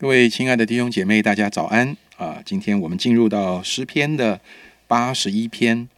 各位亲爱的弟兄姐妹，大家早安啊！今天我们进入到诗篇的八十一篇。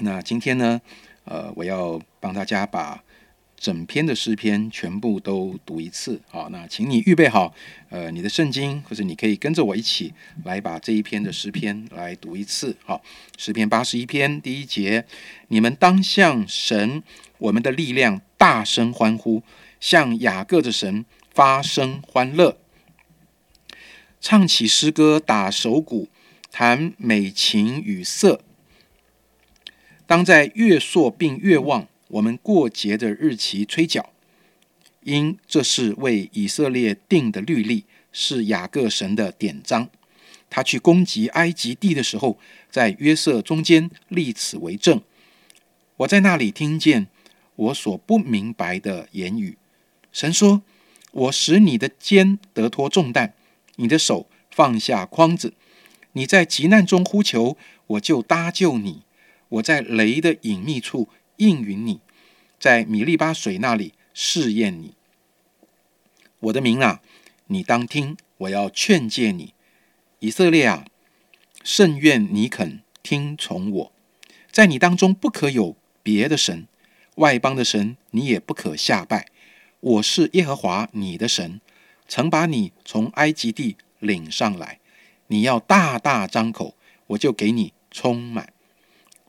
那今天呢，呃，我要帮大家把整篇的诗篇全部都读一次。好，那请你预备好，呃，你的圣经，或者你可以跟着我一起来把这一篇的诗篇来读一次。好，诗篇八十一篇第一节：你们当向神，我们的力量，大声欢呼，向雅各的神发声欢乐。唱起诗歌，打手鼓，弹美琴与瑟。当在月朔并月望，我们过节的日期吹角，因这是为以色列定的律例，是雅各神的典章。他去攻击埃及地的时候，在约瑟中间立此为证。我在那里听见我所不明白的言语。神说：“我使你的肩得脱重担。”你的手放下筐子，你在急难中呼求，我就搭救你；我在雷的隐秘处应允你，在米利巴水那里试验你。我的名啊，你当听，我要劝诫你，以色列啊，甚愿你肯听从我，在你当中不可有别的神，外邦的神你也不可下拜。我是耶和华你的神。曾把你从埃及地领上来，你要大大张口，我就给你充满。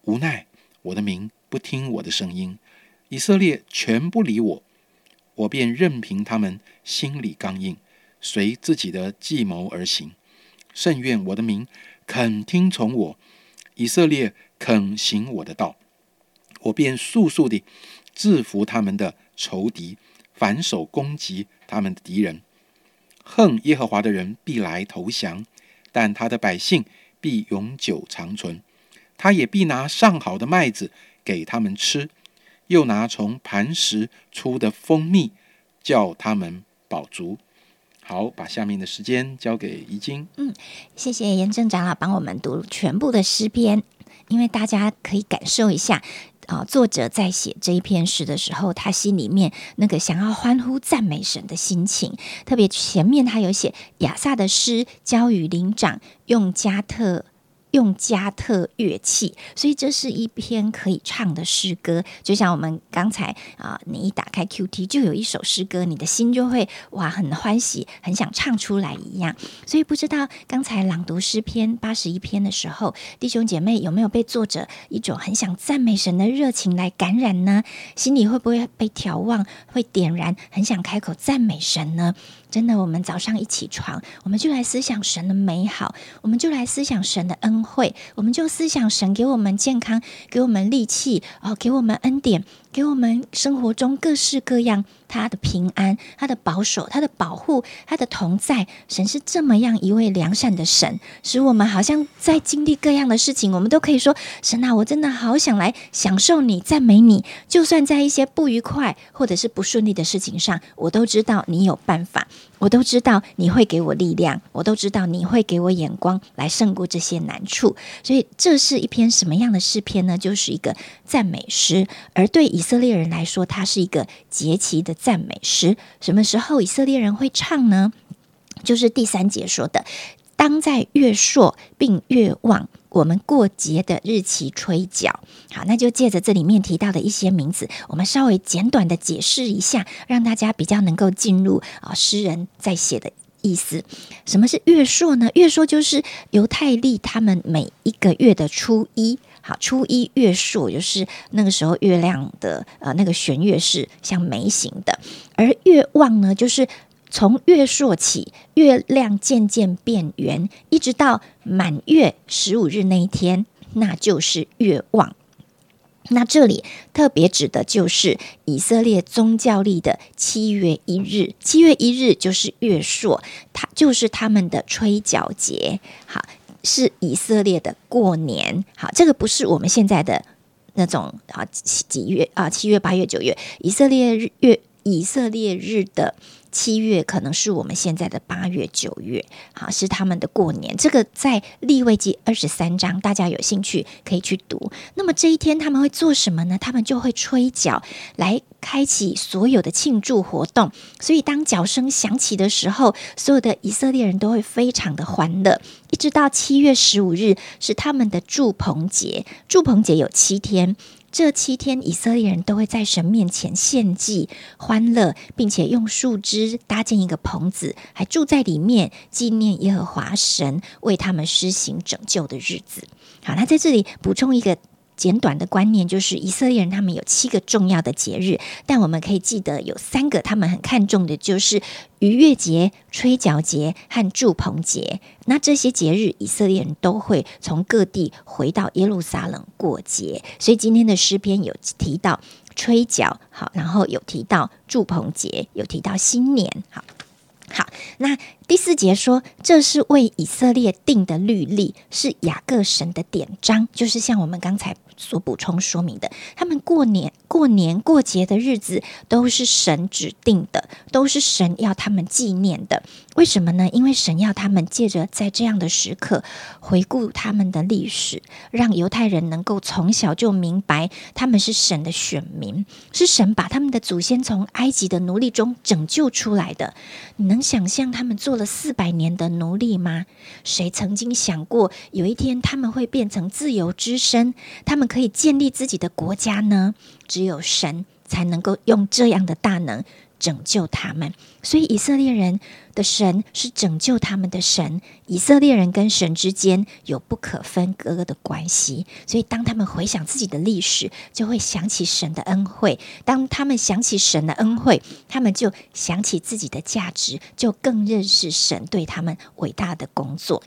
无奈我的民不听我的声音，以色列全不理我，我便任凭他们心里刚硬，随自己的计谋而行。甚愿我的民肯听从我，以色列肯行我的道，我便速速地制服他们的仇敌，反手攻击他们的敌人。恨耶和华的人必来投降，但他的百姓必永久长存。他也必拿上好的麦子给他们吃，又拿从磐石出的蜂蜜叫他们饱足。好，把下面的时间交给怡晶。嗯，谢谢严正长老帮我们读全部的诗篇，因为大家可以感受一下。啊，作者在写这一篇诗的时候，他心里面那个想要欢呼赞美神的心情，特别前面他有写亚萨的诗，交与灵长，用加特。用加特乐器，所以这是一篇可以唱的诗歌。就像我们刚才啊，你一打开 Q T 就有一首诗歌，你的心就会哇很欢喜，很想唱出来一样。所以不知道刚才朗读诗篇八十一篇的时候，弟兄姐妹有没有被作者一种很想赞美神的热情来感染呢？心里会不会被眺望，会点燃，很想开口赞美神呢？真的，我们早上一起床，我们就来思想神的美好，我们就来思想神的恩惠，我们就思想神给我们健康，给我们力气，哦，给我们恩典。给我们生活中各式各样他的平安、他的保守、他的保护、他的同在。神是这么样一位良善的神，使我们好像在经历各样的事情，我们都可以说：神啊，我真的好想来享受你、赞美你。就算在一些不愉快或者是不顺利的事情上，我都知道你有办法，我都知道你会给我力量，我都知道你会给我眼光来胜过这些难处。所以，这是一篇什么样的诗篇呢？就是一个赞美诗，而对以色列人来说，它是一个节期的赞美诗。什么时候以色列人会唱呢？就是第三节说的：“当在月朔并月望，我们过节的日期吹角。”好，那就借着这里面提到的一些名字，我们稍微简短的解释一下，让大家比较能够进入啊诗人在写的意思。什么是月朔呢？月朔就是犹太历他们每一个月的初一。好，初一月朔就是那个时候月亮的呃那个弦月是像眉形的，而月望呢，就是从月朔起，月亮渐渐变圆，一直到满月十五日那一天，那就是月望。那这里特别指的就是以色列宗教历的七月一日，七月一日就是月朔，它就是他们的吹角节。好。是以色列的过年，好，这个不是我们现在的那种啊几月啊七月八月九月，以色列日月以色列日的七月，可能是我们现在的八月、九月，好是他们的过年。这个在立位记二十三章，大家有兴趣可以去读。那么这一天他们会做什么呢？他们就会吹角来开启所有的庆祝活动。所以当角声响起的时候，所有的以色列人都会非常的欢乐。一直到七月十五日是他们的祝棚节，祝棚节有七天。这七天，以色列人都会在神面前献祭、欢乐，并且用树枝搭建一个棚子，还住在里面，纪念耶和华神为他们施行拯救的日子。好，那在这里补充一个。简短的观念就是以色列人他们有七个重要的节日，但我们可以记得有三个他们很看重的，就是逾越节、吹角节和祝棚节。那这些节日，以色列人都会从各地回到耶路撒冷过节。所以今天的诗篇有提到吹角，好，然后有提到祝棚节，有提到新年，好。好，那第四节说，这是为以色列定的律例，是雅各神的典章，就是像我们刚才所补充说明的，他们过年、过年过节的日子都是神指定的，都是神要他们纪念的。为什么呢？因为神要他们借着在这样的时刻回顾他们的历史，让犹太人能够从小就明白他们是神的选民，是神把他们的祖先从埃及的奴隶中拯救出来的。你能想象他们做做了四百年的奴隶吗？谁曾经想过有一天他们会变成自由之身，他们可以建立自己的国家呢？只有神才能够用这样的大能。拯救他们，所以以色列人的神是拯救他们的神。以色列人跟神之间有不可分割的关系，所以当他们回想自己的历史，就会想起神的恩惠。当他们想起神的恩惠，他们就想起自己的价值，就更认识神对他们伟大的工作。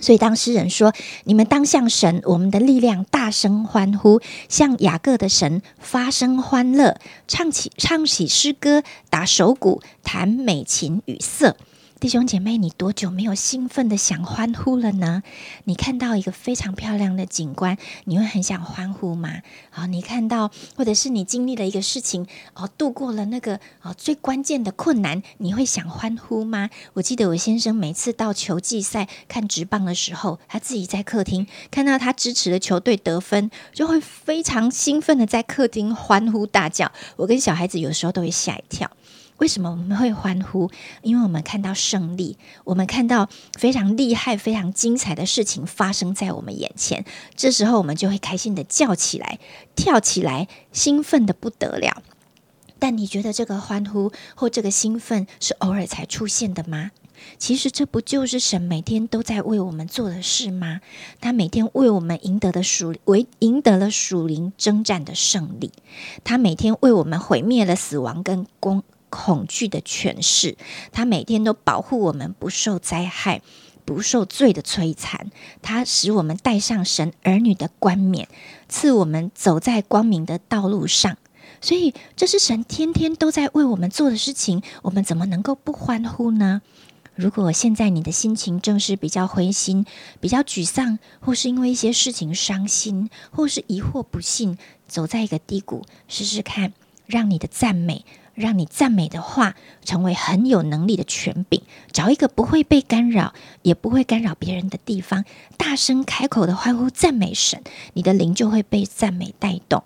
所以，当诗人说：“你们当向神，我们的力量，大声欢呼，向雅各的神发声欢乐，唱起唱起诗歌，打手鼓，弹美琴与瑟。”弟兄姐妹，你多久没有兴奋的想欢呼了呢？你看到一个非常漂亮的景观，你会很想欢呼吗？好，你看到或者是你经历了一个事情，哦，度过了那个哦最关键的困难，你会想欢呼吗？我记得我先生每次到球季赛看直棒的时候，他自己在客厅看到他支持的球队得分，就会非常兴奋的在客厅欢呼大叫。我跟小孩子有时候都会吓一跳。为什么我们会欢呼？因为我们看到胜利，我们看到非常厉害、非常精彩的事情发生在我们眼前。这时候，我们就会开心的叫起来、跳起来，兴奋的不得了。但你觉得这个欢呼或这个兴奋是偶尔才出现的吗？其实，这不就是神每天都在为我们做的事吗？他每天为我们赢得的属为赢得了属灵征战的胜利，他每天为我们毁灭了死亡跟攻。恐惧的诠释，他每天都保护我们不受灾害、不受罪的摧残。他使我们带上神儿女的冠冕，赐我们走在光明的道路上。所以，这是神天天都在为我们做的事情。我们怎么能够不欢呼呢？如果现在你的心情正是比较灰心、比较沮丧，或是因为一些事情伤心，或是疑惑不信，走在一个低谷，试试看，让你的赞美。让你赞美的话成为很有能力的权柄，找一个不会被干扰，也不会干扰别人的地方，大声开口的欢呼赞美神，你的灵就会被赞美带动。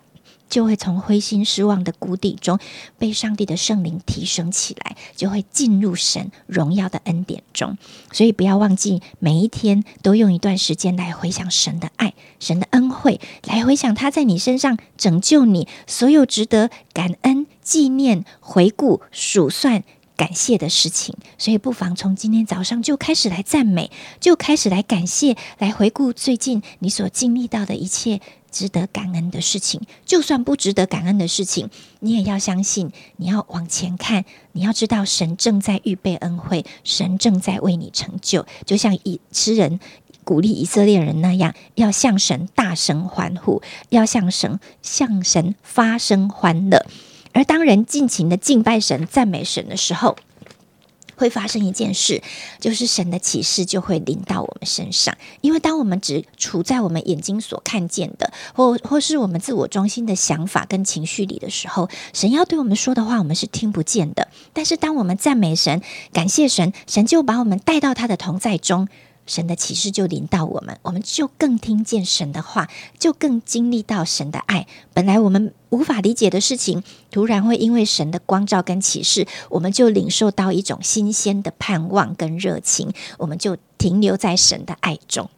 就会从灰心失望的谷底中被上帝的圣灵提升起来，就会进入神荣耀的恩典中。所以不要忘记，每一天都用一段时间来回想神的爱、神的恩惠，来回想他在你身上拯救你所有值得感恩、纪念、回顾、数算、感谢的事情。所以不妨从今天早上就开始来赞美，就开始来感谢，来回顾最近你所经历到的一切。值得感恩的事情，就算不值得感恩的事情，你也要相信，你要往前看，你要知道神正在预备恩惠，神正在为你成就。就像以诗人鼓励以色列人那样，要向神大声欢呼，要向神向神发声欢乐。而当人尽情的敬拜神、赞美神的时候，会发生一件事，就是神的启示就会临到我们身上。因为当我们只处在我们眼睛所看见的，或或是我们自我中心的想法跟情绪里的时候，神要对我们说的话，我们是听不见的。但是当我们赞美神、感谢神，神就把我们带到他的同在中。神的启示就临到我们，我们就更听见神的话，就更经历到神的爱。本来我们无法理解的事情，突然会因为神的光照跟启示，我们就领受到一种新鲜的盼望跟热情，我们就停留在神的爱中。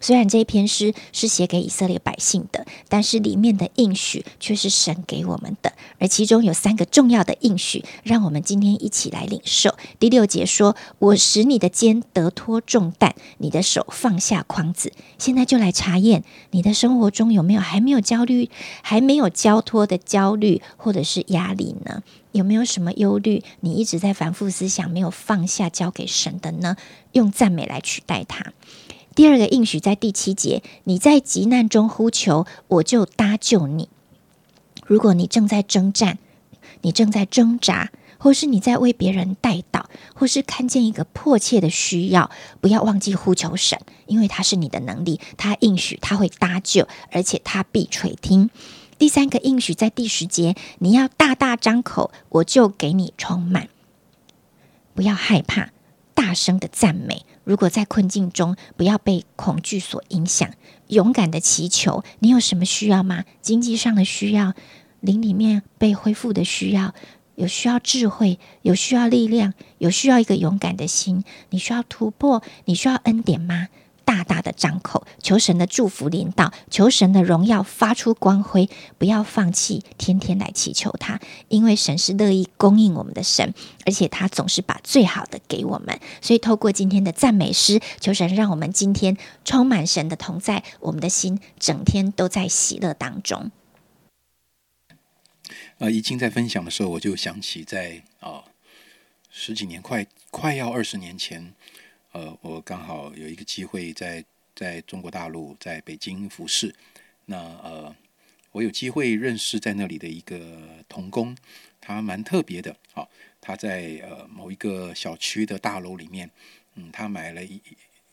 虽然这一篇诗是写给以色列百姓的，但是里面的应许却是神给我们的，而其中有三个重要的应许，让我们今天一起来领受。第六节说：“我使你的肩得脱重担，你的手放下筐子。”现在就来查验你的生活中有没有还没有焦虑、还没有交托的焦虑或者是压力呢？有没有什么忧虑你一直在反复思想，没有放下交给神的呢？用赞美来取代它。第二个应许在第七节，你在急难中呼求，我就搭救你。如果你正在征战，你正在挣扎，或是你在为别人代祷，或是看见一个迫切的需要，不要忘记呼求神，因为他是你的能力，他应许他会搭救，而且他必垂听。第三个应许在第十节，你要大大张口，我就给你充满，不要害怕，大声的赞美。如果在困境中，不要被恐惧所影响，勇敢的祈求。你有什么需要吗？经济上的需要，灵里面被恢复的需要，有需要智慧，有需要力量，有需要一个勇敢的心。你需要突破，你需要恩典吗？大的张口，求神的祝福临到，求神的荣耀发出光辉，不要放弃，天天来祈求他，因为神是乐意供应我们的神，而且他总是把最好的给我们。所以透过今天的赞美诗，求神让我们今天充满神的同在，我们的心整天都在喜乐当中。呃，怡清在分享的时候，我就想起在啊十几年，快快要二十年前。呃，我刚好有一个机会在在中国大陆，在北京服侍。那呃，我有机会认识在那里的一个童工，他蛮特别的。好，他在呃某一个小区的大楼里面，嗯，他买了一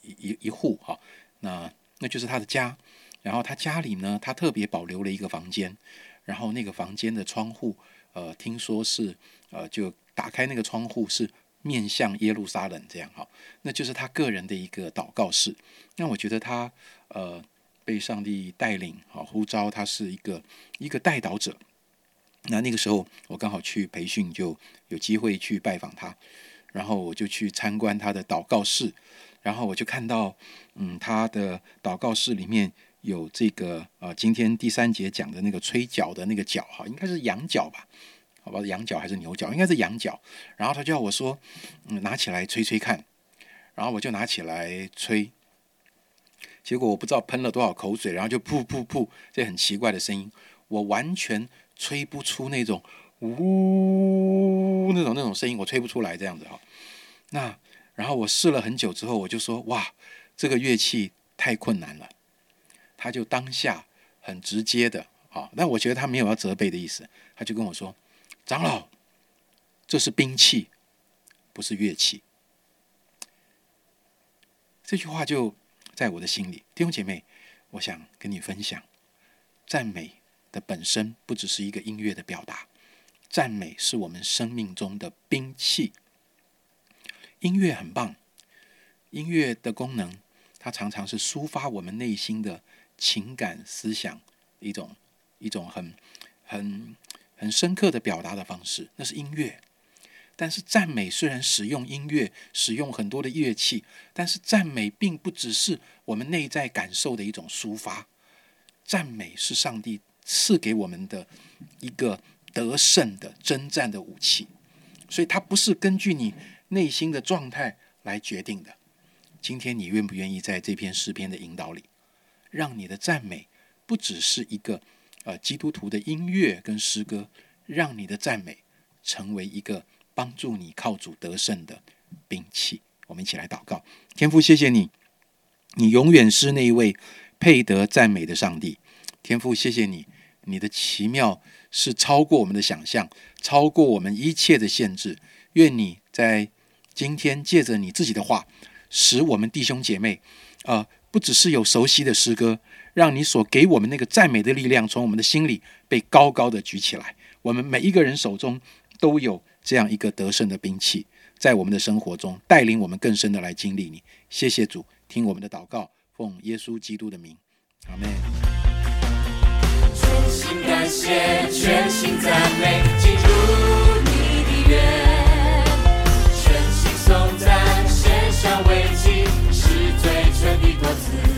一一一户哈，那那就是他的家。然后他家里呢，他特别保留了一个房间，然后那个房间的窗户，呃，听说是呃，就打开那个窗户是。面向耶路撒冷，这样哈，那就是他个人的一个祷告室。那我觉得他呃被上帝带领，好呼召，他是一个一个带导者。那那个时候我刚好去培训，就有机会去拜访他，然后我就去参观他的祷告室，然后我就看到，嗯，他的祷告室里面有这个呃，今天第三节讲的那个吹角的那个角哈，应该是羊角吧。好吧，羊角还是牛角？应该是羊角。然后他叫我说：“嗯，拿起来吹吹看。”然后我就拿起来吹，结果我不知道喷了多少口水，然后就噗噗噗，这很奇怪的声音，我完全吹不出那种呜那种那种声音，我吹不出来这样子哈。那然后我试了很久之后，我就说：“哇，这个乐器太困难了。”他就当下很直接的啊，但我觉得他没有要责备的意思，他就跟我说。长老，这是兵器，不是乐器。这句话就在我的心里，弟兄姐妹，我想跟你分享：赞美的本身不只是一个音乐的表达，赞美是我们生命中的兵器。音乐很棒，音乐的功能，它常常是抒发我们内心的情感、思想一种一种很很。很深刻的表达的方式，那是音乐。但是赞美虽然使用音乐，使用很多的乐器，但是赞美并不只是我们内在感受的一种抒发。赞美是上帝赐给我们的一个得胜的征战的武器，所以它不是根据你内心的状态来决定的。今天你愿不愿意在这篇诗篇的引导里，让你的赞美不只是一个？呃，基督徒的音乐跟诗歌，让你的赞美成为一个帮助你靠主得胜的兵器。我们一起来祷告，天父，谢谢你，你永远是那一位配得赞美的上帝。天父，谢谢你，你的奇妙是超过我们的想象，超过我们一切的限制。愿你在今天借着你自己的话，使我们弟兄姐妹，呃，不只是有熟悉的诗歌，让你所给我们那个赞美的力量从我们的心里被高高的举起来。我们每一个人手中都有这样一个得胜的兵器，在我们的生活中带领我们更深的来经历你。谢谢主，听我们的祷告，奉耶稣基督的名，阿门。全心感谢，全心赞美，记住你的愿，全心颂赞，献上慰藉。God's name.